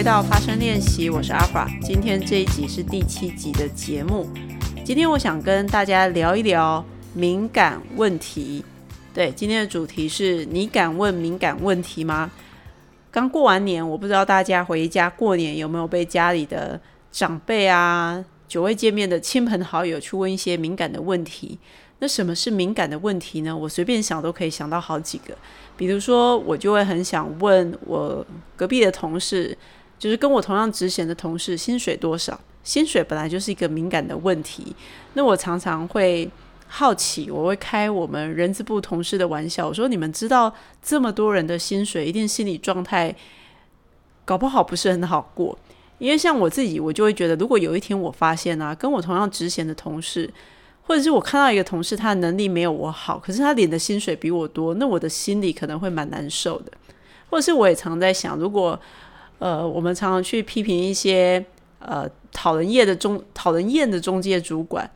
回到发声练习，我是阿法。今天这一集是第七集的节目。今天我想跟大家聊一聊敏感问题。对，今天的主题是你敢问敏感问题吗？刚过完年，我不知道大家回家过年有没有被家里的长辈啊、久未见面的亲朋好友去问一些敏感的问题。那什么是敏感的问题呢？我随便想都可以想到好几个。比如说，我就会很想问我隔壁的同事，就是跟我同样职衔的同事，薪水多少？薪水本来就是一个敏感的问题。那我常常会好奇，我会开我们人资部同事的玩笑，我说：“你们知道这么多人的薪水，一定心理状态搞不好不是很好过。因为像我自己，我就会觉得，如果有一天我发现啊，跟我同样职衔的同事。”或者是我看到一个同事，他的能力没有我好，可是他领的薪水比我多，那我的心里可能会蛮难受的。或者是我也常在想，如果呃，我们常常去批评一些呃讨人厌的中讨人厌的中介主管，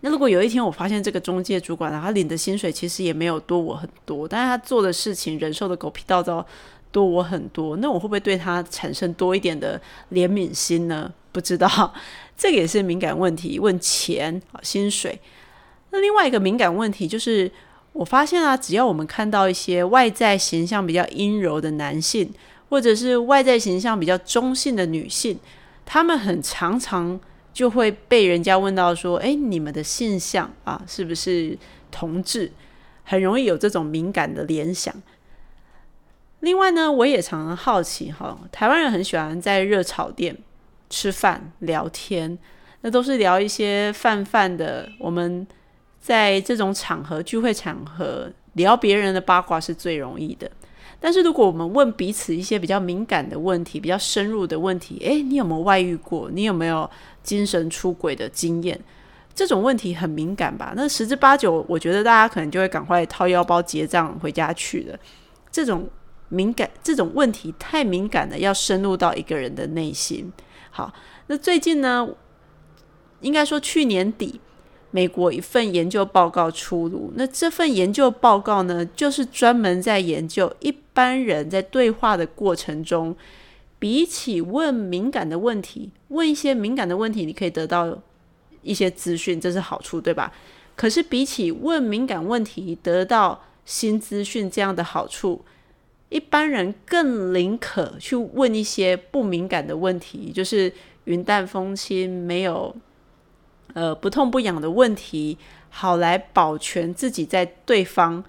那如果有一天我发现这个中介主管他领的薪水其实也没有多我很多，但是他做的事情忍受的狗屁倒灶多我很多，那我会不会对他产生多一点的怜悯心呢？不知道。这个也是敏感问题，问钱啊薪水。那另外一个敏感问题就是，我发现啊，只要我们看到一些外在形象比较阴柔的男性，或者是外在形象比较中性的女性，他们很常常就会被人家问到说：“哎，你们的性向啊，是不是同志？”很容易有这种敏感的联想。另外呢，我也常常好奇哈，台湾人很喜欢在热炒店。吃饭聊天，那都是聊一些泛泛的。我们在这种场合聚会场合聊别人的八卦是最容易的。但是如果我们问彼此一些比较敏感的问题、比较深入的问题，诶，你有没有外遇过？你有没有精神出轨的经验？这种问题很敏感吧？那十之八九，我觉得大家可能就会赶快掏腰包结账回家去了。这种敏感，这种问题太敏感了，要深入到一个人的内心。好，那最近呢，应该说去年底，美国一份研究报告出炉。那这份研究报告呢，就是专门在研究一般人在对话的过程中，比起问敏感的问题，问一些敏感的问题，你可以得到一些资讯，这是好处，对吧？可是比起问敏感问题得到新资讯这样的好处。一般人更宁可去问一些不敏感的问题，就是云淡风轻、没有呃不痛不痒的问题，好来保全自己在对方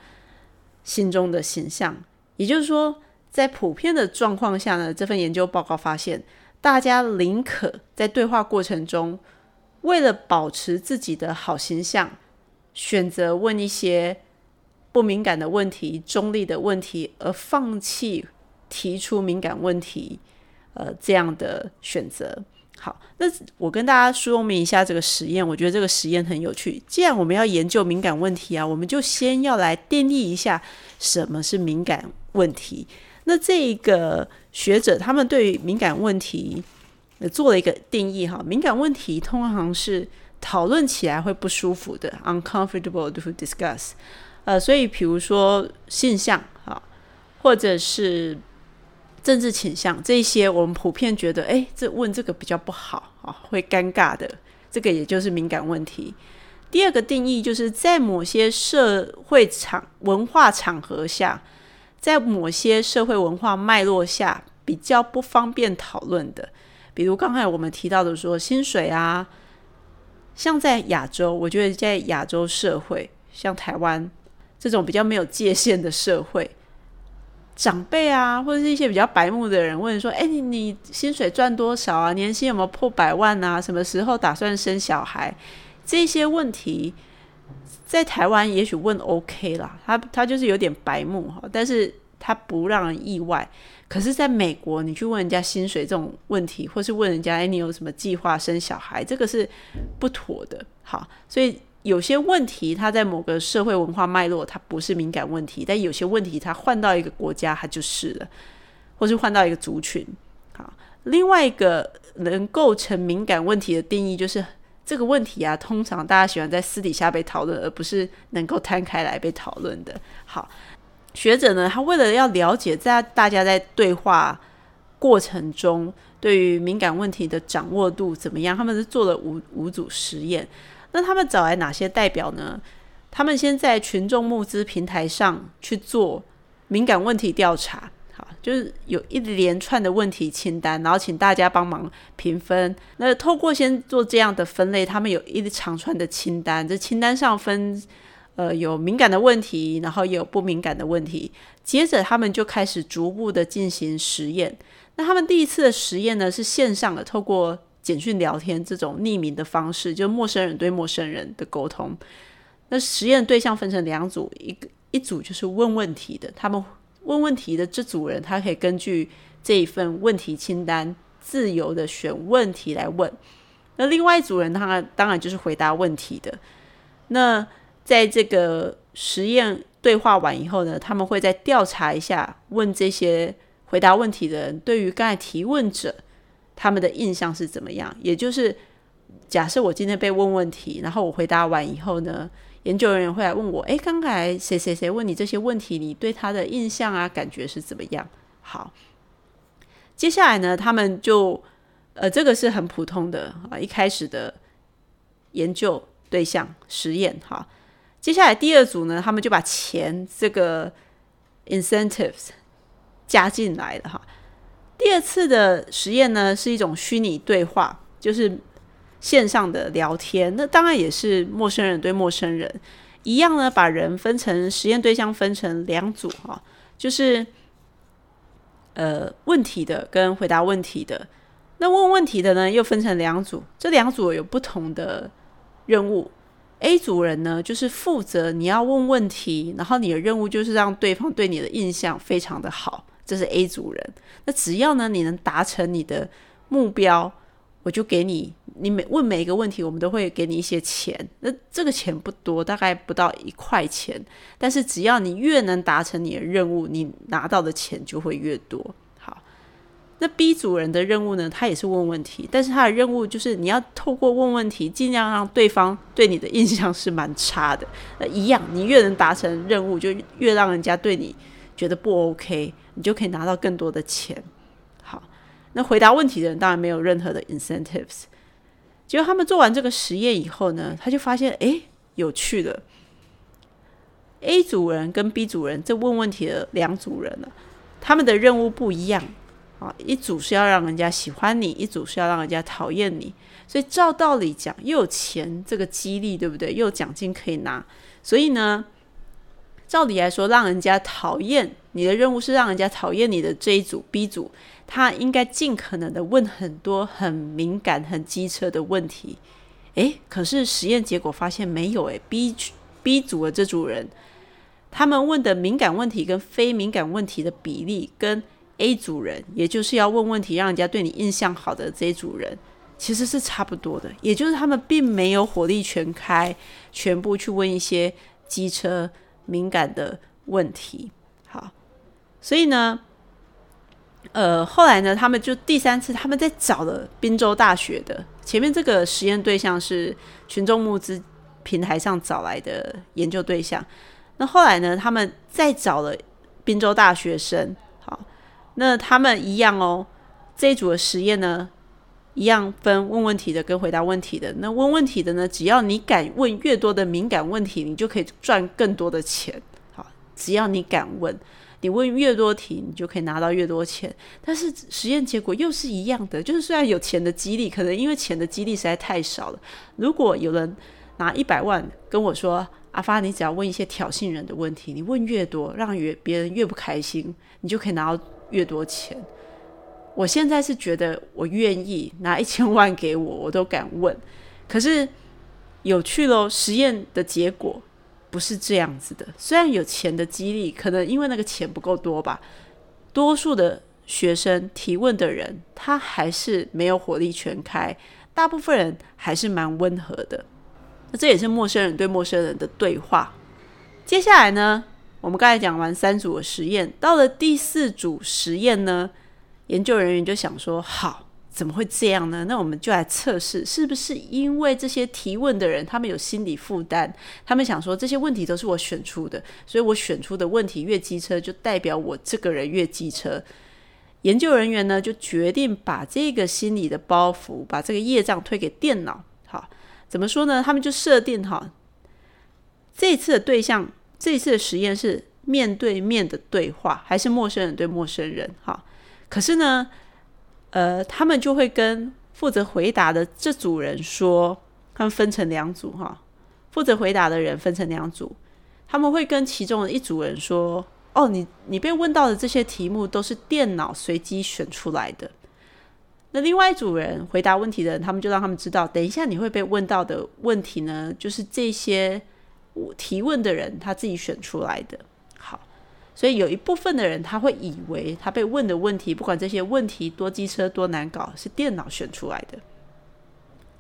心中的形象。也就是说，在普遍的状况下呢，这份研究报告发现，大家宁可在对话过程中，为了保持自己的好形象，选择问一些。不敏感的问题、中立的问题，而放弃提出敏感问题，呃，这样的选择。好，那我跟大家说明一下这个实验。我觉得这个实验很有趣。既然我们要研究敏感问题啊，我们就先要来定义一下什么是敏感问题。那这个学者他们对于敏感问题做了一个定义哈，敏感问题通常是讨论起来会不舒服的，uncomfortable to discuss。呃，所以比如说性向啊，或者是政治倾向这些，我们普遍觉得，哎，这问这个比较不好啊，会尴尬的。这个也就是敏感问题。第二个定义就是在某些社会场文化场合下，在某些社会文化脉络下比较不方便讨论的，比如刚才我们提到的说薪水啊，像在亚洲，我觉得在亚洲社会，像台湾。这种比较没有界限的社会，长辈啊，或者是一些比较白目的人问说：“哎，你你薪水赚多少啊？年薪有没有破百万啊？什么时候打算生小孩？”这些问题在台湾也许问 OK 啦，他他就是有点白目哈，但是他不让人意外。可是，在美国，你去问人家薪水这种问题，或是问人家：“哎，你有什么计划生小孩？”这个是不妥的。好，所以。有些问题，它在某个社会文化脉络，它不是敏感问题；但有些问题，它换到一个国家，它就是了，或是换到一个族群。好，另外一个能构成敏感问题的定义，就是这个问题啊，通常大家喜欢在私底下被讨论，而不是能够摊开来被讨论的。好，学者呢，他为了要了解在大家在对话过程中对于敏感问题的掌握度怎么样？他们是做了五五组实验。那他们找来哪些代表呢？他们先在群众募资平台上去做敏感问题调查，好，就是有一连串的问题清单，然后请大家帮忙评分。那透过先做这样的分类，他们有一长串的清单，这清单上分呃有敏感的问题，然后也有不敏感的问题。接着他们就开始逐步的进行实验。那他们第一次的实验呢是线上的，透过简讯聊天这种匿名的方式，就陌生人对陌生人的沟通。那实验对象分成两组，一个一组就是问问题的，他们问问题的这组人，他可以根据这一份问题清单自由的选问题来问。那另外一组人，他当然就是回答问题的。那在这个实验对话完以后呢，他们会再调查一下，问这些回答问题的人对于刚才提问者他们的印象是怎么样。也就是假设我今天被问问题，然后我回答完以后呢？研究人员会来问我：“诶，刚才谁谁谁问你这些问题，你对他的印象啊，感觉是怎么样？”好，接下来呢，他们就呃，这个是很普通的啊，一开始的研究对象实验。哈，接下来第二组呢，他们就把钱这个 incentives 加进来了。哈，第二次的实验呢，是一种虚拟对话，就是。线上的聊天，那当然也是陌生人对陌生人一样呢。把人分成实验对象分成两组哈，就是呃问题的跟回答问题的。那问问题的呢又分成两组，这两组有不同的任务。A 组人呢就是负责你要问问题，然后你的任务就是让对方对你的印象非常的好，这是 A 组人。那只要呢你能达成你的目标。我就给你，你每问每一个问题，我们都会给你一些钱。那这个钱不多，大概不到一块钱。但是只要你越能达成你的任务，你拿到的钱就会越多。好，那 B 组人的任务呢？他也是问问题，但是他的任务就是你要透过问问题，尽量让对方对你的印象是蛮差的。那一样，你越能达成任务，就越让人家对你觉得不 OK，你就可以拿到更多的钱。好那回答问题的人当然没有任何的 incentives。结果他们做完这个实验以后呢，他就发现，哎，有趣的，A 组人跟 B 组人这问问题的两组人呢，他们的任务不一样啊。一组是要让人家喜欢你，一组是要让人家讨厌你。所以照道理讲，又有钱这个激励，对不对？又有奖金可以拿。所以呢，照理来说，让人家讨厌你的任务是让人家讨厌你的这一组 B 组。他应该尽可能的问很多很敏感、很机车的问题，诶，可是实验结果发现没有诶 b B 组的这组人，他们问的敏感问题跟非敏感问题的比例，跟 A 组人，也就是要问问题让人家对你印象好的这一组人，其实是差不多的。也就是他们并没有火力全开，全部去问一些机车敏感的问题。好，所以呢。呃，后来呢，他们就第三次，他们在找了宾州大学的前面这个实验对象是群众募资平台上找来的研究对象。那后来呢，他们再找了宾州大学生，好，那他们一样哦，这一组的实验呢，一样分问问题的跟回答问题的。那问问题的呢，只要你敢问越多的敏感问题，你就可以赚更多的钱。好，只要你敢问。你问越多题，你就可以拿到越多钱。但是实验结果又是一样的，就是虽然有钱的激励，可能因为钱的激励实在太少了。如果有人拿一百万跟我说：“阿发，你只要问一些挑衅人的问题，你问越多，让越别人越不开心，你就可以拿到越多钱。”我现在是觉得我愿意拿一千万给我，我都敢问。可是有趣喽，实验的结果。不是这样子的，虽然有钱的激励，可能因为那个钱不够多吧，多数的学生提问的人，他还是没有火力全开，大部分人还是蛮温和的。那这也是陌生人对陌生人的对话。接下来呢，我们刚才讲完三组的实验，到了第四组实验呢，研究人员就想说，好。怎么会这样呢？那我们就来测试，是不是因为这些提问的人他们有心理负担？他们想说这些问题都是我选出的，所以我选出的问题越机车，就代表我这个人越机车。研究人员呢就决定把这个心理的包袱，把这个业障推给电脑。好，怎么说呢？他们就设定哈，这次的对象，这次的实验是面对面的对话，还是陌生人对陌生人？哈，可是呢，呃，他们就会跟负责回答的这组人说，他们分成两组哈，负责回答的人分成两组，他们会跟其中的一组人说。哦，你你被问到的这些题目都是电脑随机选出来的。那另外一组人回答问题的人，他们就让他们知道，等一下你会被问到的问题呢，就是这些提问的人他自己选出来的。所以有一部分的人他会以为他被问的问题，不管这些问题多机车多难搞，是电脑选出来的。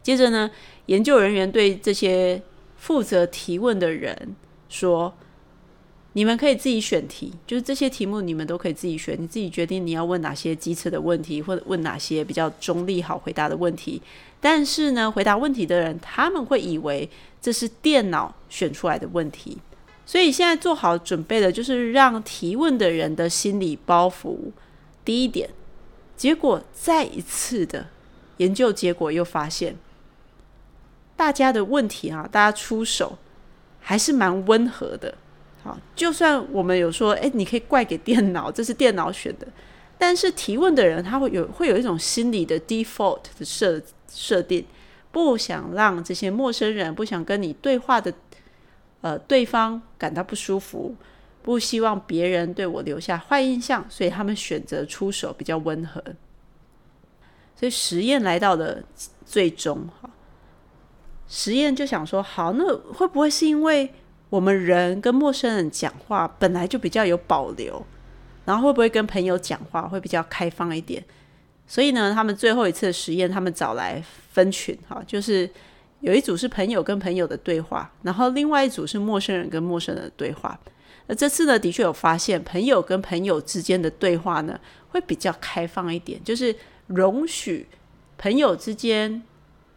接着呢，研究人员对这些负责提问的人说。你们可以自己选题，就是这些题目你们都可以自己选，你自己决定你要问哪些机车的问题，或者问哪些比较中立好回答的问题。但是呢，回答问题的人他们会以为这是电脑选出来的问题，所以现在做好准备的就是让提问的人的心理包袱低一点。结果再一次的研究结果又发现，大家的问题啊，大家出手还是蛮温和的。好，就算我们有说，哎，你可以怪给电脑，这是电脑选的，但是提问的人他会有会有一种心理的 default 的设设定，不想让这些陌生人，不想跟你对话的呃对方感到不舒服，不希望别人对我留下坏印象，所以他们选择出手比较温和。所以实验来到了最终，哈，实验就想说，好，那会不会是因为？我们人跟陌生人讲话本来就比较有保留，然后会不会跟朋友讲话会比较开放一点？所以呢，他们最后一次的实验，他们找来分群，哈，就是有一组是朋友跟朋友的对话，然后另外一组是陌生人跟陌生人的对话。那这次呢，的确有发现，朋友跟朋友之间的对话呢，会比较开放一点，就是容许朋友之间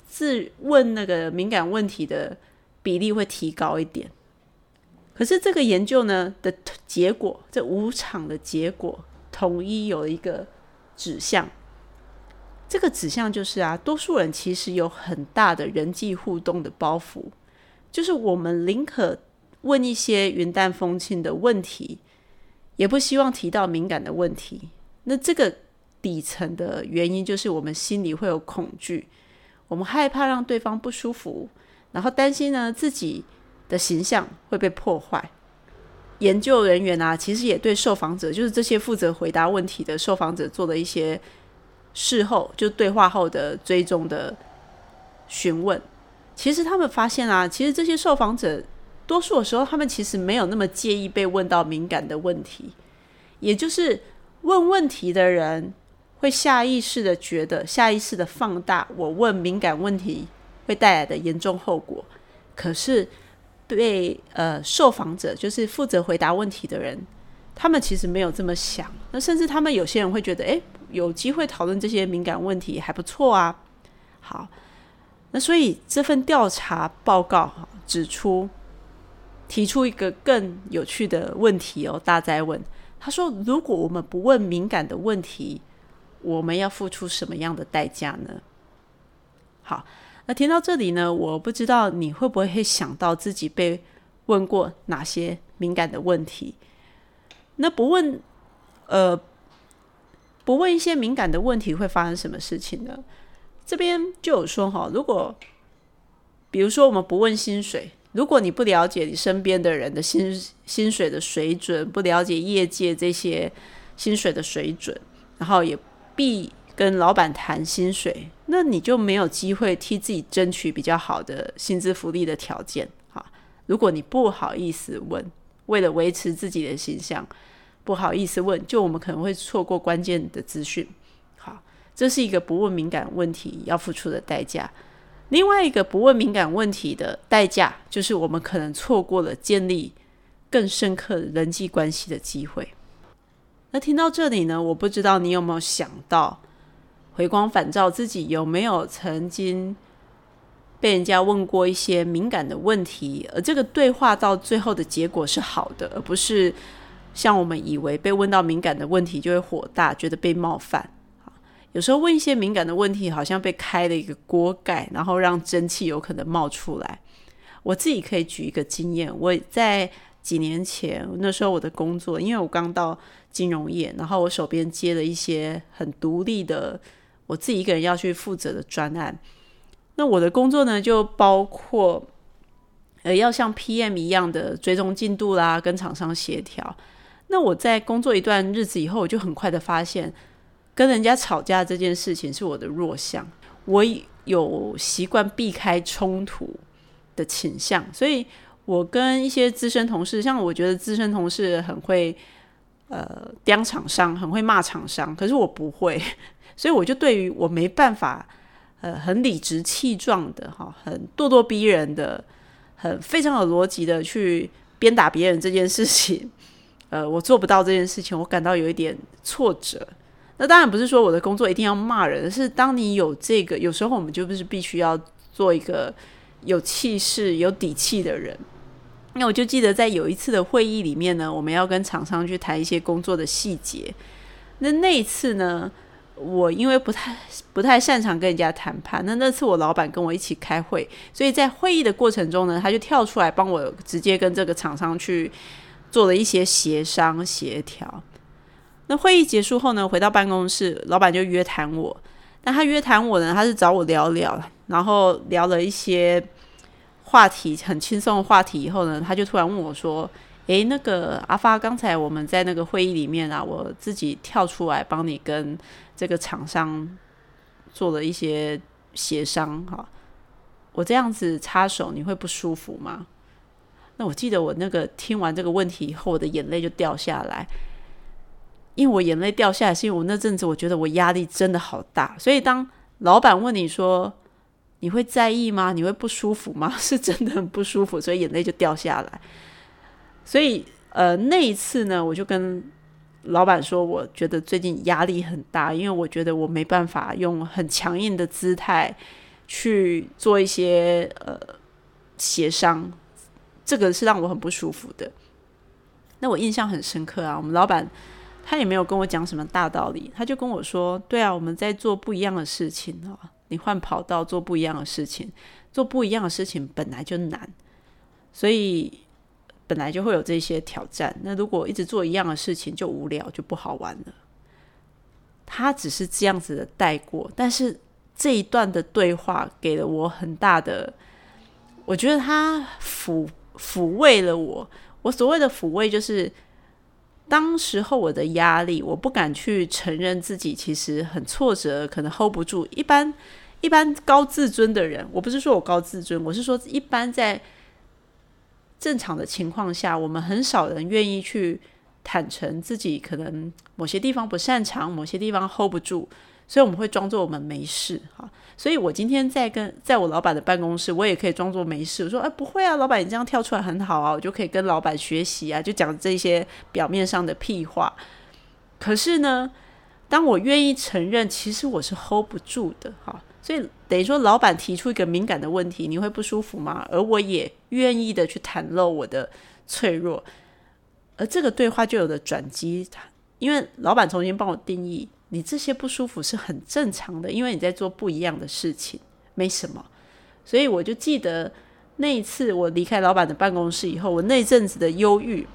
自问那个敏感问题的比例会提高一点。可是这个研究呢的结果，这五场的结果统一有一个指向，这个指向就是啊，多数人其实有很大的人际互动的包袱，就是我们宁可问一些云淡风轻的问题，也不希望提到敏感的问题。那这个底层的原因就是我们心里会有恐惧，我们害怕让对方不舒服，然后担心呢自己。的形象会被破坏。研究人员啊，其实也对受访者，就是这些负责回答问题的受访者，做了一些事后就对话后的追踪的询问。其实他们发现啊，其实这些受访者多数的时候，他们其实没有那么介意被问到敏感的问题。也就是问问题的人会下意识的觉得，下意识的放大我问敏感问题会带来的严重后果。可是。被呃受访者就是负责回答问题的人，他们其实没有这么想。那甚至他们有些人会觉得，哎，有机会讨论这些敏感问题还不错啊。好，那所以这份调查报告指出，提出一个更有趣的问题哦，大在问他说：如果我们不问敏感的问题，我们要付出什么样的代价呢？好。那听到这里呢，我不知道你会不会想到自己被问过哪些敏感的问题？那不问，呃，不问一些敏感的问题会发生什么事情呢？这边就有说哈，如果比如说我们不问薪水，如果你不了解你身边的人的薪薪水的水准，不了解业界这些薪水的水准，然后也必。跟老板谈薪水，那你就没有机会替自己争取比较好的薪资福利的条件哈。如果你不好意思问，为了维持自己的形象，不好意思问，就我们可能会错过关键的资讯。好，这是一个不问敏感问题要付出的代价。另外一个不问敏感问题的代价，就是我们可能错过了建立更深刻的人际关系的机会。那听到这里呢，我不知道你有没有想到。回光返照，自己有没有曾经被人家问过一些敏感的问题？而这个对话到最后的结果是好的，而不是像我们以为被问到敏感的问题就会火大，觉得被冒犯。有时候问一些敏感的问题，好像被开了一个锅盖，然后让蒸汽有可能冒出来。我自己可以举一个经验，我在几年前那时候我的工作，因为我刚到金融业，然后我手边接了一些很独立的，我自己一个人要去负责的专案。那我的工作呢，就包括呃要像 PM 一样的追踪进度啦，跟厂商协调。那我在工作一段日子以后，我就很快的发现，跟人家吵架这件事情是我的弱项，我有习惯避开冲突。的倾向，所以我跟一些资深同事，像我觉得资深同事很会呃刁厂商，很会骂厂商，可是我不会，所以我就对于我没办法呃很理直气壮的哈，很咄咄逼人的，很非常有逻辑的去鞭打别人这件事情，呃，我做不到这件事情，我感到有一点挫折。那当然不是说我的工作一定要骂人，是当你有这个，有时候我们就不是必须要做一个。有气势、有底气的人，那我就记得在有一次的会议里面呢，我们要跟厂商去谈一些工作的细节。那那一次呢，我因为不太不太擅长跟人家谈判，那那次我老板跟我一起开会，所以在会议的过程中呢，他就跳出来帮我直接跟这个厂商去做了一些协商协调。那会议结束后呢，回到办公室，老板就约谈我。那他约谈我呢，他是找我聊聊，然后聊了一些话题，很轻松的话题。以后呢，他就突然问我说：“诶，那个阿发，刚才我们在那个会议里面啊，我自己跳出来帮你跟这个厂商做了一些协商，哈，我这样子插手，你会不舒服吗？”我记得我那个听完这个问题以后，我的眼泪就掉下来。因为我眼泪掉下来，是因为我那阵子我觉得我压力真的好大，所以当老板问你说你会在意吗？你会不舒服吗？是真的很不舒服，所以眼泪就掉下来。所以呃那一次呢，我就跟老板说，我觉得最近压力很大，因为我觉得我没办法用很强硬的姿态去做一些呃协商，这个是让我很不舒服的。那我印象很深刻啊，我们老板。他也没有跟我讲什么大道理，他就跟我说：“对啊，我们在做不一样的事情哦，你换跑道做不一样的事情，做不一样的事情本来就难，所以本来就会有这些挑战。那如果一直做一样的事情，就无聊，就不好玩了。”他只是这样子的带过，但是这一段的对话给了我很大的，我觉得他抚抚慰了我。我所谓的抚慰就是。当时候我的压力，我不敢去承认自己其实很挫折，可能 hold 不住。一般一般高自尊的人，我不是说我高自尊，我是说一般在正常的情况下，我们很少人愿意去坦诚自己可能某些地方不擅长，某些地方 hold 不住。所以我们会装作我们没事哈，所以我今天在跟在我老板的办公室，我也可以装作没事。我说哎，不会啊，老板你这样跳出来很好啊，我就可以跟老板学习啊，就讲这些表面上的屁话。可是呢，当我愿意承认，其实我是 hold 不住的哈。所以等于说，老板提出一个敏感的问题，你会不舒服吗？而我也愿意的去袒露我的脆弱，而这个对话就有了转机。因为老板重新帮我定义。你这些不舒服是很正常的，因为你在做不一样的事情，没什么。所以我就记得那一次我离开老板的办公室以后，我那阵子的忧郁，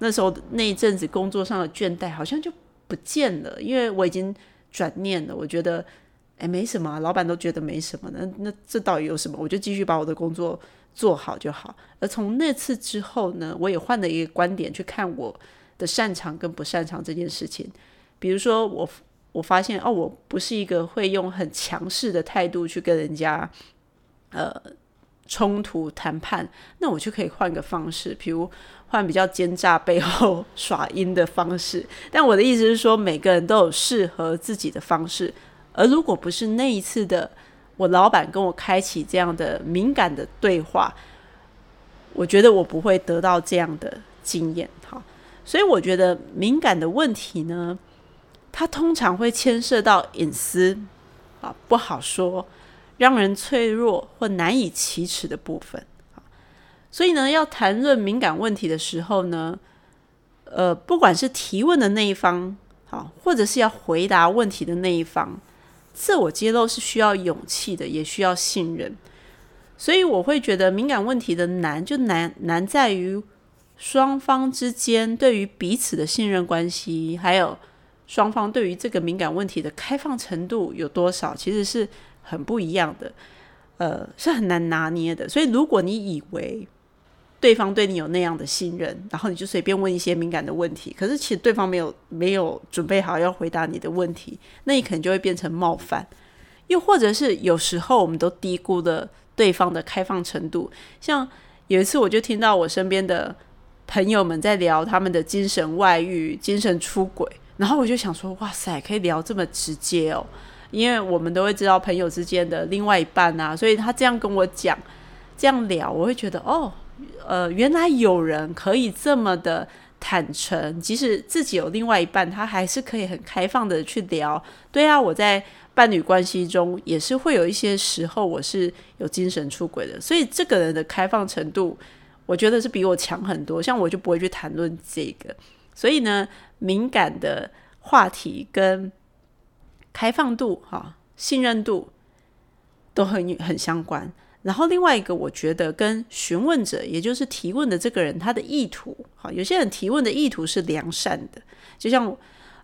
那时候那一阵子工作上的倦怠好像就不见了，因为我已经转念了。我觉得，哎，没什么，老板都觉得没什么，那那这到底有什么？我就继续把我的工作做好就好。而从那次之后呢，我也换了一个观点去看我的擅长跟不擅长这件事情，比如说。我我发现哦，我不是一个会用很强势的态度去跟人家呃冲突谈判，那我就可以换个方式，比如换比较奸诈背后 耍阴的方式。但我的意思是说，每个人都有适合自己的方式，而如果不是那一次的我老板跟我开启这样的敏感的对话，我觉得我不会得到这样的经验。好，所以我觉得敏感的问题呢。它通常会牵涉到隐私啊，不好说，让人脆弱或难以启齿的部分所以呢，要谈论敏感问题的时候呢，呃，不管是提问的那一方，好，或者是要回答问题的那一方，自我揭露是需要勇气的，也需要信任。所以我会觉得敏感问题的难，就难难在于双方之间对于彼此的信任关系，还有双方对于这个敏感问题的开放程度有多少，其实是很不一样的。呃，是很难拿捏的。所以如果你以为对方对你有那样的信任，然后你就随便问一些敏感的问题，可是其实对方没有没有准备好要回答你的问题，那你可能就会变成冒犯。又或者是有时候我们都低估了。对方的开放程度，像有一次我就听到我身边的朋友们在聊他们的精神外遇、精神出轨，然后我就想说，哇塞，可以聊这么直接哦，因为我们都会知道朋友之间的另外一半啊，所以他这样跟我讲，这样聊，我会觉得哦，呃，原来有人可以这么的坦诚，即使自己有另外一半，他还是可以很开放的去聊。对啊，我在。伴侣关系中也是会有一些时候我是有精神出轨的，所以这个人的开放程度，我觉得是比我强很多。像我就不会去谈论这个，所以呢，敏感的话题跟开放度、哈信任度都很很相关。然后另外一个，我觉得跟询问者，也就是提问的这个人他的意图，哈，有些人提问的意图是良善的，就像。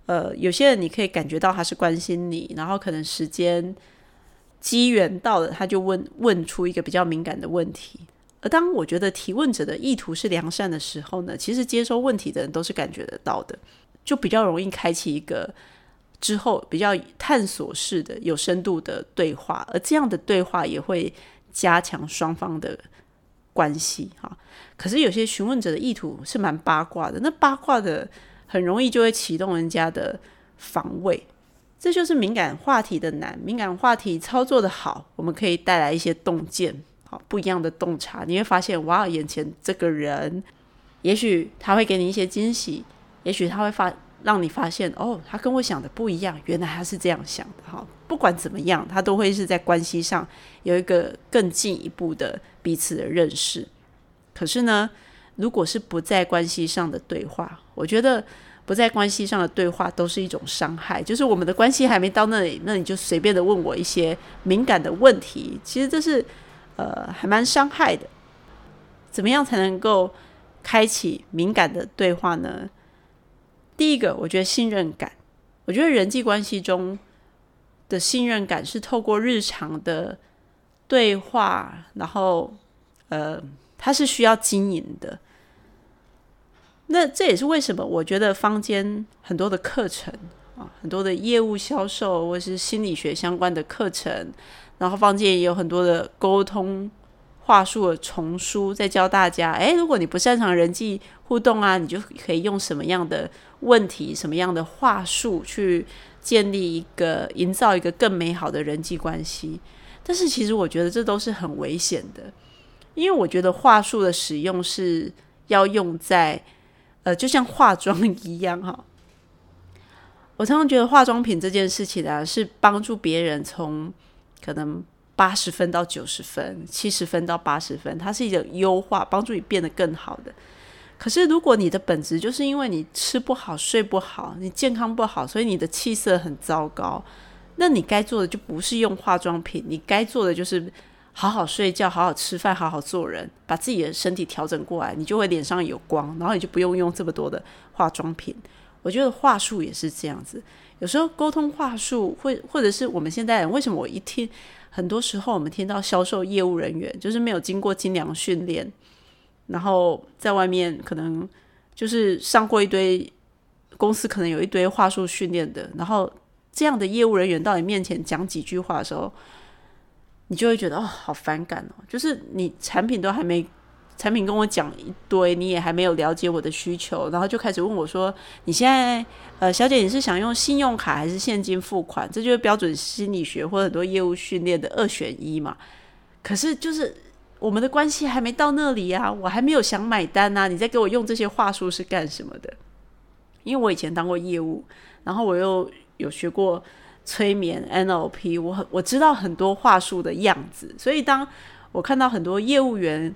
呃，有些人你可以感觉到他是关心你，然后可能时间机缘到了，他就问问出一个比较敏感的问题。而当我觉得提问者的意图是良善的时候呢，其实接收问题的人都是感觉得到的，就比较容易开启一个之后比较探索式的、有深度的对话。而这样的对话也会加强双方的关系。哈，可是有些询问者的意图是蛮八卦的，那八卦的。很容易就会启动人家的防卫，这就是敏感话题的难。敏感话题操作的好，我们可以带来一些洞见，好不一样的洞察。你会发现，哇，眼前这个人，也许他会给你一些惊喜，也许他会发让你发现，哦，他跟我想的不一样，原来他是这样想的。哈，不管怎么样，他都会是在关系上有一个更进一步的彼此的认识。可是呢？如果是不在关系上的对话，我觉得不在关系上的对话都是一种伤害。就是我们的关系还没到那里，那你就随便的问我一些敏感的问题，其实这是呃还蛮伤害的。怎么样才能够开启敏感的对话呢？第一个，我觉得信任感。我觉得人际关系中的信任感是透过日常的对话，然后呃。它是需要经营的，那这也是为什么我觉得坊间很多的课程啊，很多的业务销售或是心理学相关的课程，然后坊间也有很多的沟通话术的丛书，在教大家：诶，如果你不擅长人际互动啊，你就可以用什么样的问题、什么样的话术去建立一个、营造一个更美好的人际关系。但是，其实我觉得这都是很危险的。因为我觉得话术的使用是要用在，呃，就像化妆一样哈。我常常觉得化妆品这件事情啊，是帮助别人从可能八十分到九十分、七十分到八十分，它是一种优化，帮助你变得更好的。可是如果你的本质就是因为你吃不好、睡不好、你健康不好，所以你的气色很糟糕，那你该做的就不是用化妆品，你该做的就是。好好睡觉，好好吃饭，好好做人，把自己的身体调整过来，你就会脸上有光，然后你就不用用这么多的化妆品。我觉得话术也是这样子，有时候沟通话术，会或者是我们现代人为什么我一听，很多时候我们听到销售业务人员就是没有经过精良训练，然后在外面可能就是上过一堆公司可能有一堆话术训练的，然后这样的业务人员到你面前讲几句话的时候。你就会觉得哦，好反感哦！就是你产品都还没，产品跟我讲一堆，你也还没有了解我的需求，然后就开始问我说：“你现在呃，小姐，你是想用信用卡还是现金付款？”这就是标准心理学或很多业务训练的二选一嘛。可是就是我们的关系还没到那里啊，我还没有想买单啊，你在给我用这些话术是干什么的？因为我以前当过业务，然后我又有学过。催眠 NLP，我很我知道很多话术的样子，所以当我看到很多业务员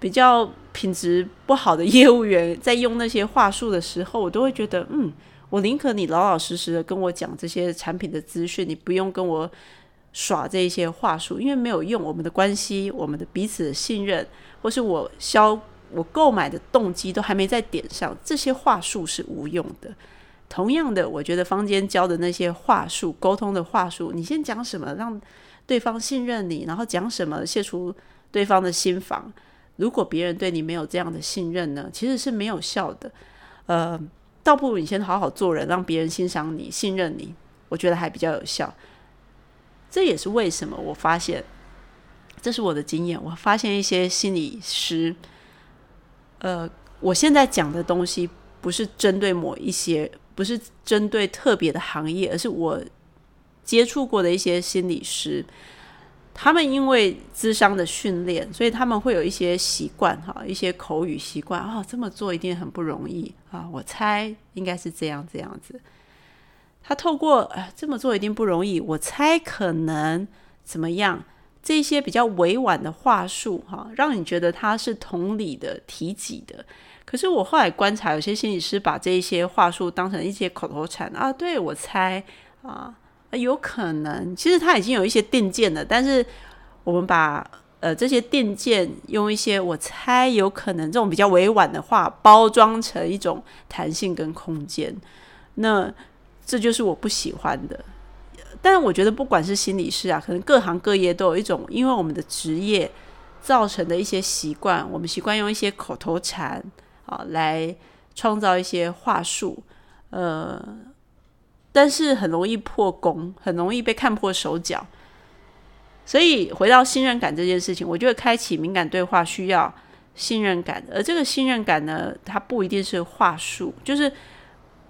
比较品质不好的业务员在用那些话术的时候，我都会觉得，嗯，我宁可你老老实实的跟我讲这些产品的资讯，你不用跟我耍这些话术，因为没有用。我们的关系，我们的彼此的信任，或是我销我购买的动机都还没在点上，这些话术是无用的。同样的，我觉得坊间教的那些话术、沟通的话术，你先讲什么让对方信任你，然后讲什么卸除对方的心防。如果别人对你没有这样的信任呢，其实是没有效的。呃，倒不如你先好好做人，让别人欣赏你、信任你，我觉得还比较有效。这也是为什么我发现，这是我的经验。我发现一些心理师，呃，我现在讲的东西不是针对某一些，不是针对特别的行业，而是我接触过的一些心理师。他们因为智商的训练，所以他们会有一些习惯哈，一些口语习惯啊，这么做一定很不容易啊。我猜应该是这样这样子。他透过啊这么做一定不容易，我猜可能怎么样？这些比较委婉的话术哈，让你觉得他是同理的、提己的。可是我后来观察，有些心理师把这些话术当成一些口头禅啊，对我猜啊。有可能，其实他已经有一些定见了，但是我们把呃这些定见用一些我猜有可能这种比较委婉的话包装成一种弹性跟空间，那这就是我不喜欢的。但我觉得不管是心理师啊，可能各行各业都有一种，因为我们的职业造成的一些习惯，我们习惯用一些口头禅啊来创造一些话术，呃。但是很容易破功，很容易被看破手脚。所以回到信任感这件事情，我觉得开启敏感对话需要信任感，而这个信任感呢，它不一定是话术，就是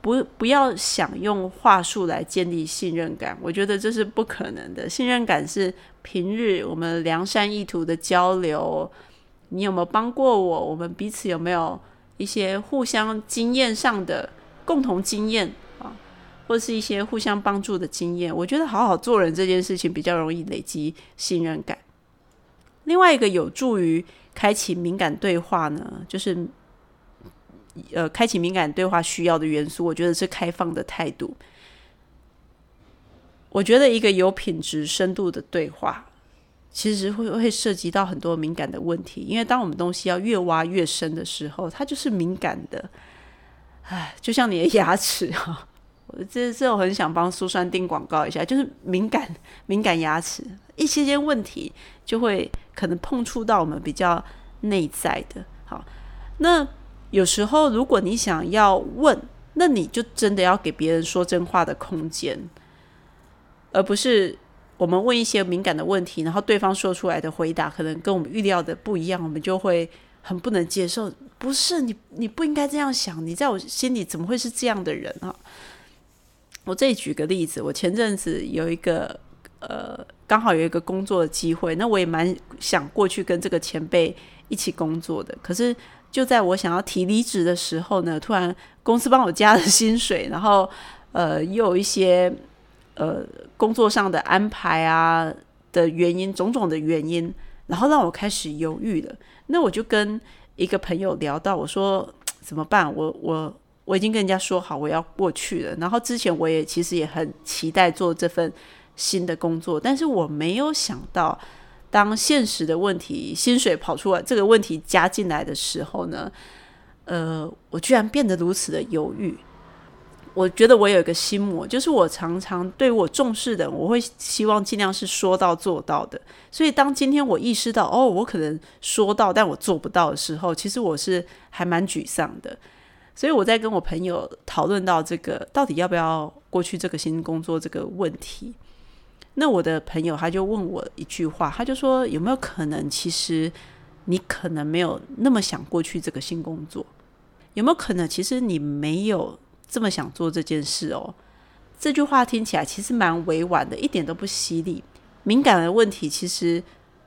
不不要想用话术来建立信任感，我觉得这是不可能的。信任感是平日我们良善意图的交流，你有没有帮过我？我们彼此有没有一些互相经验上的共同经验啊？或是一些互相帮助的经验，我觉得好好做人这件事情比较容易累积信任感。另外一个有助于开启敏感对话呢，就是呃，开启敏感对话需要的元素，我觉得是开放的态度。我觉得一个有品质、深度的对话，其实会会涉及到很多敏感的问题，因为当我们东西要越挖越深的时候，它就是敏感的。唉，就像你的牙齿哈。这这我很想帮苏珊定广告一下，就是敏感敏感牙齿一些些问题就会可能碰触到我们比较内在的。好，那有时候如果你想要问，那你就真的要给别人说真话的空间，而不是我们问一些敏感的问题，然后对方说出来的回答可能跟我们预料的不一样，我们就会很不能接受。不是你你不应该这样想，你在我心里怎么会是这样的人啊？我这里举个例子，我前阵子有一个呃，刚好有一个工作的机会，那我也蛮想过去跟这个前辈一起工作的。可是就在我想要提离职的时候呢，突然公司帮我加了薪水，然后呃，又有一些呃工作上的安排啊的原因，种种的原因，然后让我开始犹豫了。那我就跟一个朋友聊到，我说 怎么办？我我。我已经跟人家说好我要过去了，然后之前我也其实也很期待做这份新的工作，但是我没有想到，当现实的问题、薪水跑出来这个问题加进来的时候呢，呃，我居然变得如此的犹豫。我觉得我有一个心魔，就是我常常对我重视的，我会希望尽量是说到做到的。所以当今天我意识到，哦，我可能说到，但我做不到的时候，其实我是还蛮沮丧的。所以我在跟我朋友讨论到这个到底要不要过去这个新工作这个问题，那我的朋友他就问我一句话，他就说有没有可能其实你可能没有那么想过去这个新工作，有没有可能其实你没有这么想做这件事哦？这句话听起来其实蛮委婉的，一点都不犀利。敏感的问题其实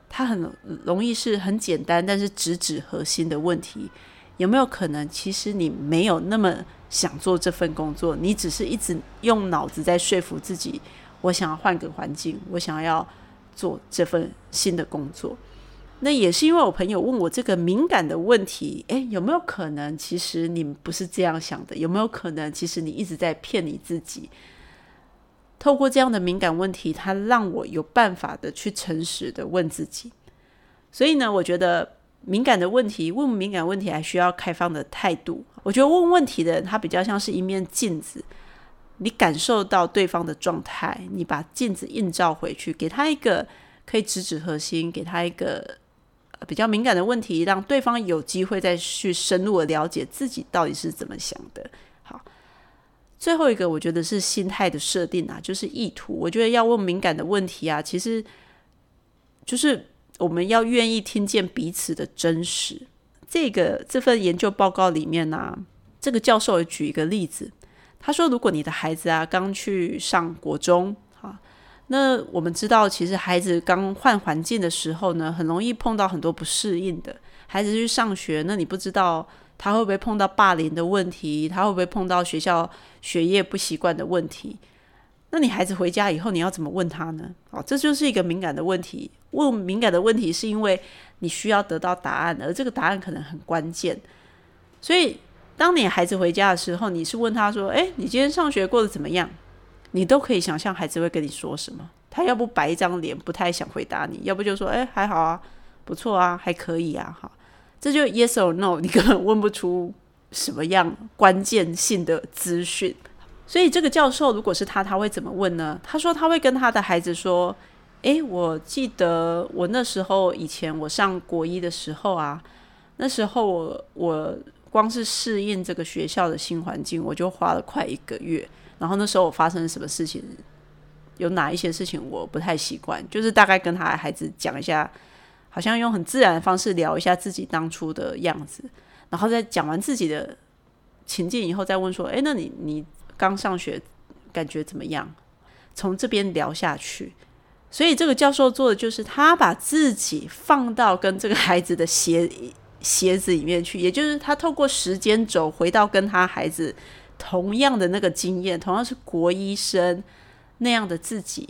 它很容易是很简单，但是直指核心的问题。有没有可能，其实你没有那么想做这份工作，你只是一直用脑子在说服自己，我想要换个环境，我想要做这份新的工作。那也是因为我朋友问我这个敏感的问题，诶，有没有可能其实你不是这样想的？有没有可能其实你一直在骗你自己？透过这样的敏感问题，他让我有办法的去诚实的问自己。所以呢，我觉得敏感的问题问敏感问题还需要开放的态度。我觉得问问题的人，他比较像是一面镜子，你感受到对方的状态，你把镜子映照回去，给他一个可以直指核心，给他一个。比较敏感的问题，让对方有机会再去深入的了解自己到底是怎么想的。好，最后一个我觉得是心态的设定啊，就是意图。我觉得要问敏感的问题啊，其实就是我们要愿意听见彼此的真实。这个这份研究报告里面呢，这个教授也举一个例子，他说，如果你的孩子啊刚去上国中。那我们知道，其实孩子刚换环境的时候呢，很容易碰到很多不适应的。孩子去上学，那你不知道他会不会碰到霸凌的问题，他会不会碰到学校学业不习惯的问题？那你孩子回家以后，你要怎么问他呢？哦，这就是一个敏感的问题。问敏感的问题，是因为你需要得到答案，而这个答案可能很关键。所以，当你孩子回家的时候，你是问他说：“诶，你今天上学过得怎么样？”你都可以想象孩子会跟你说什么。他要不白一张脸，不太想回答你；要不就说：“哎，还好啊，不错啊，还可以啊。”哈，这就 yes or no，你根本问不出什么样关键性的资讯。所以这个教授如果是他，他会怎么问呢？他说他会跟他的孩子说：“诶，我记得我那时候以前我上国一的时候啊，那时候我我光是适应这个学校的新环境，我就花了快一个月。”然后那时候我发生什么事情，有哪一些事情我不太习惯，就是大概跟他的孩子讲一下，好像用很自然的方式聊一下自己当初的样子，然后再讲完自己的情境以后，再问说：“哎，那你你刚上学感觉怎么样？”从这边聊下去。所以这个教授做的就是他把自己放到跟这个孩子的鞋鞋子里面去，也就是他透过时间轴回到跟他孩子。同样的那个经验，同样是国医生那样的自己，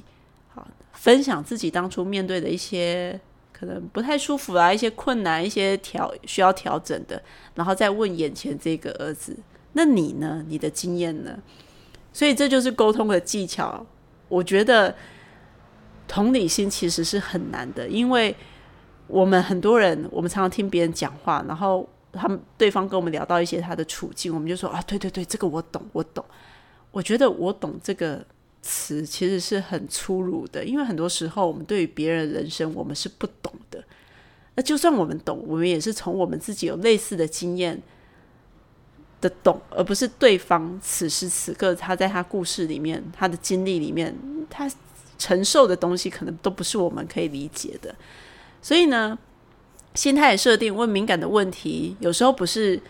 好分享自己当初面对的一些可能不太舒服啊，一些困难，一些调需要调整的，然后再问眼前这个儿子，那你呢？你的经验呢？所以这就是沟通的技巧。我觉得同理心其实是很难的，因为我们很多人，我们常常听别人讲话，然后。他们对方跟我们聊到一些他的处境，我们就说啊，对对对，这个我懂，我懂。我觉得“我懂”这个词其实是很粗鲁的，因为很多时候我们对于别人的人生我们是不懂的。那就算我们懂，我们也是从我们自己有类似的经验的懂，而不是对方此时此刻他在他故事里面他的经历里面他承受的东西，可能都不是我们可以理解的。所以呢？心态设定问敏感的问题，有时候不是。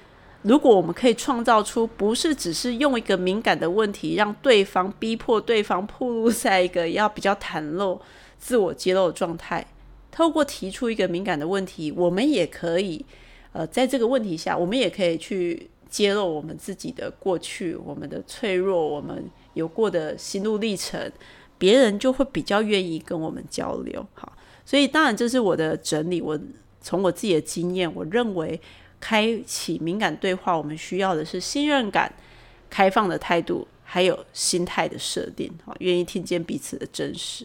如果我们可以创造出，不是只是用一个敏感的问题，让对方逼迫对方暴露在一个要比较袒露、自我揭露的状态，透过提出一个敏感的问题，我们也可以，呃，在这个问题下，我们也可以去揭露我们自己的过去、我们的脆弱、我们有过的心路历程，别人就会比较愿意跟我们交流。好，所以当然这是我的整理，我。从我自己的经验，我认为开启敏感对话，我们需要的是信任感、开放的态度，还有心态的设定，哈，愿意听见彼此的真实。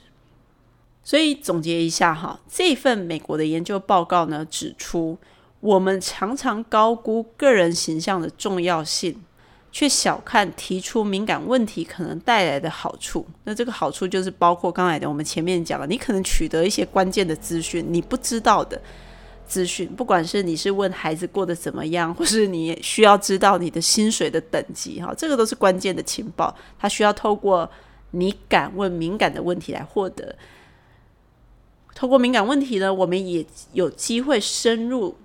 所以总结一下，哈，这份美国的研究报告呢，指出我们常常高估个人形象的重要性，却小看提出敏感问题可能带来的好处。那这个好处就是包括刚才的我们前面讲了，你可能取得一些关键的资讯，你不知道的。资讯，不管是你是问孩子过得怎么样，或是你需要知道你的薪水的等级，哈，这个都是关键的情报。他需要透过你敢问敏感的问题来获得。透过敏感问题呢，我们也有机会深入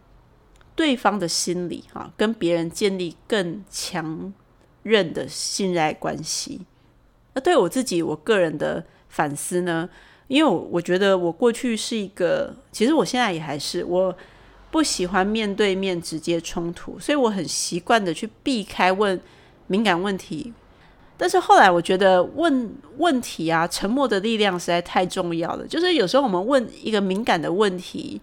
对方的心理，哈，跟别人建立更强认的信赖关系。那对我自己，我个人的反思呢？因为我觉得我过去是一个，其实我现在也还是，我不喜欢面对面直接冲突，所以我很习惯的去避开问敏感问题。但是后来我觉得问问题啊，沉默的力量实在太重要了。就是有时候我们问一个敏感的问题，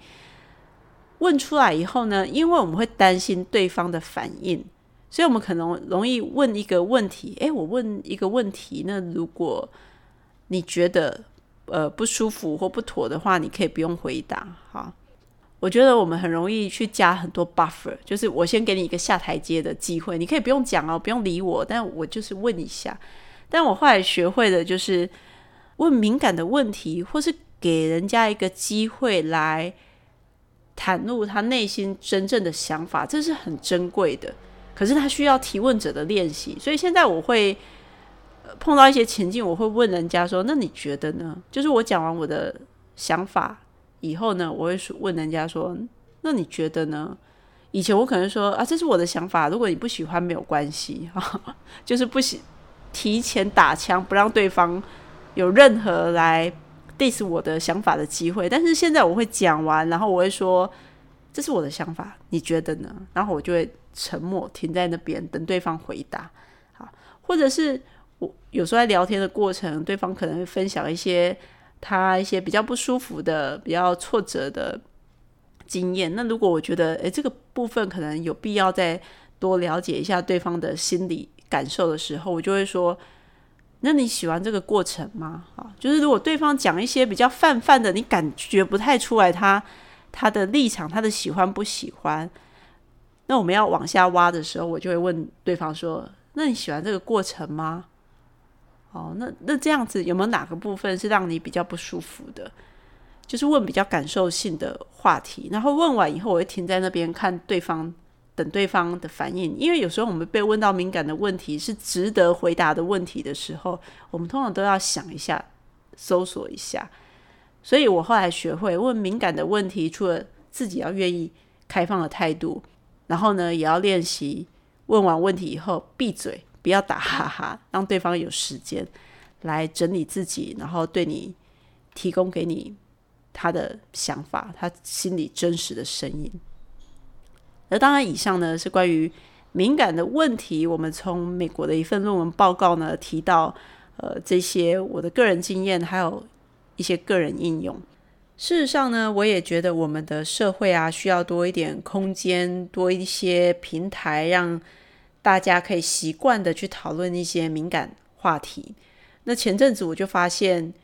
问出来以后呢，因为我们会担心对方的反应，所以我们可能容易问一个问题。诶，我问一个问题，那如果你觉得呃不舒服或不妥的话，你可以不用回答。哈，我觉得我们很容易去加很多 buffer，就是我先给你一个下台阶的机会，你可以不用讲哦，不用理我，但我就是问一下。但我后来学会的就是问敏感的问题，或是给人家一个机会来。袒露他内心真正的想法，这是很珍贵的。可是他需要提问者的练习，所以现在我会碰到一些情境，我会问人家说：“那你觉得呢？”就是我讲完我的想法以后呢，我会问人家说：“那你觉得呢？”以前我可能说：“啊，这是我的想法，如果你不喜欢没有关系。”就是不喜提前打枪，不让对方有任何来。这是我的想法的机会，但是现在我会讲完，然后我会说这是我的想法，你觉得呢？然后我就会沉默，停在那边等对方回答。好，或者是我有时候在聊天的过程，对方可能会分享一些他一些比较不舒服的、比较挫折的经验。那如果我觉得诶这个部分可能有必要再多了解一下对方的心理感受的时候，我就会说。那你喜欢这个过程吗？啊，就是如果对方讲一些比较泛泛的，你感觉不太出来他他的立场，他的喜欢不喜欢，那我们要往下挖的时候，我就会问对方说：“那你喜欢这个过程吗？”哦，那那这样子有没有哪个部分是让你比较不舒服的？就是问比较感受性的话题，然后问完以后，我会停在那边看对方。等对方的反应，因为有时候我们被问到敏感的问题是值得回答的问题的时候，我们通常都要想一下、搜索一下。所以我后来学会问敏感的问题，除了自己要愿意开放的态度，然后呢，也要练习问完问题以后闭嘴，不要打哈哈，让对方有时间来整理自己，然后对你提供给你他的想法，他心里真实的声音。那当然，以上呢是关于敏感的问题。我们从美国的一份论文报告呢提到，呃，这些我的个人经验，还有一些个人应用。事实上呢，我也觉得我们的社会啊，需要多一点空间，多一些平台，让大家可以习惯的去讨论一些敏感话题。那前阵子我就发现，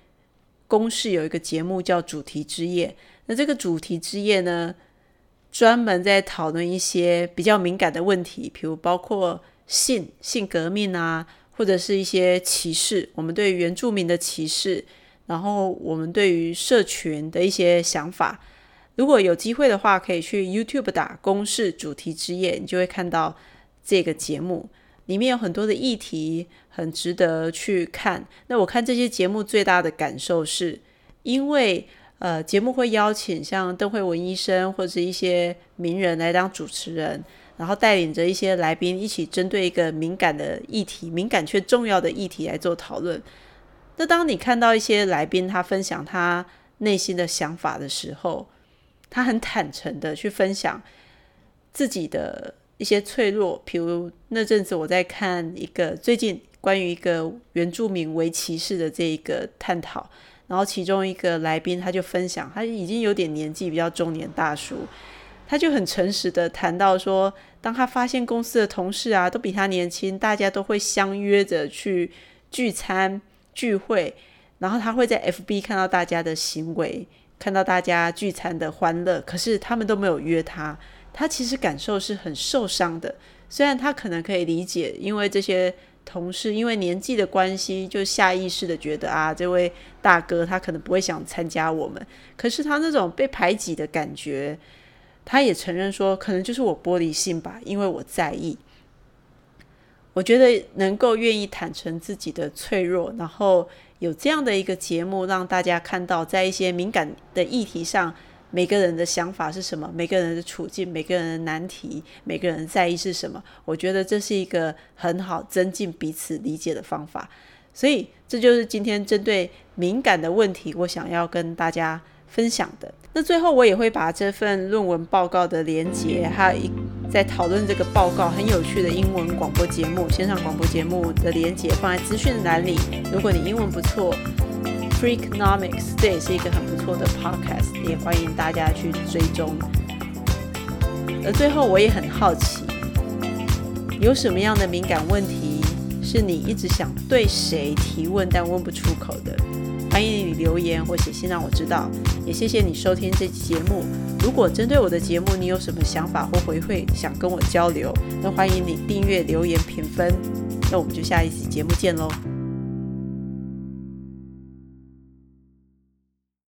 公视有一个节目叫《主题之夜》，那这个主题之夜呢？专门在讨论一些比较敏感的问题，比如包括性、性革命啊，或者是一些歧视，我们对原住民的歧视，然后我们对于社群的一些想法。如果有机会的话，可以去 YouTube 打“公式主题之夜”，你就会看到这个节目，里面有很多的议题，很值得去看。那我看这些节目最大的感受是，因为。呃，节目会邀请像邓慧文医生或者一些名人来当主持人，然后带领着一些来宾一起针对一个敏感的议题、敏感却重要的议题来做讨论。那当你看到一些来宾他分享他内心的想法的时候，他很坦诚的去分享自己的一些脆弱，比如那阵子我在看一个最近关于一个原住民为歧视的这一个探讨。然后其中一个来宾他就分享，他已经有点年纪，比较中年大叔，他就很诚实的谈到说，当他发现公司的同事啊都比他年轻，大家都会相约着去聚餐聚会，然后他会在 FB 看到大家的行为，看到大家聚餐的欢乐，可是他们都没有约他，他其实感受是很受伤的。虽然他可能可以理解，因为这些。同事因为年纪的关系，就下意识的觉得啊，这位大哥他可能不会想参加我们。可是他那种被排挤的感觉，他也承认说，可能就是我玻璃心吧，因为我在意。我觉得能够愿意坦诚自己的脆弱，然后有这样的一个节目，让大家看到在一些敏感的议题上。每个人的想法是什么？每个人的处境，每个人的难题，每个人在意是什么？我觉得这是一个很好增进彼此理解的方法。所以，这就是今天针对敏感的问题，我想要跟大家分享的。那最后，我也会把这份论文报告的连接，还有一在讨论这个报告很有趣的英文广播节目、线上广播节目的连接，放在资讯栏里。如果你英文不错，Freakonomics，这也是一个很不错的 podcast，也欢迎大家去追踪。而最后，我也很好奇，有什么样的敏感问题是你一直想对谁提问但问不出口的？欢迎你留言或写信让我知道。也谢谢你收听这期节目。如果针对我的节目你有什么想法或回馈想跟我交流，那欢迎你订阅、留言、评分。那我们就下一期节目见喽。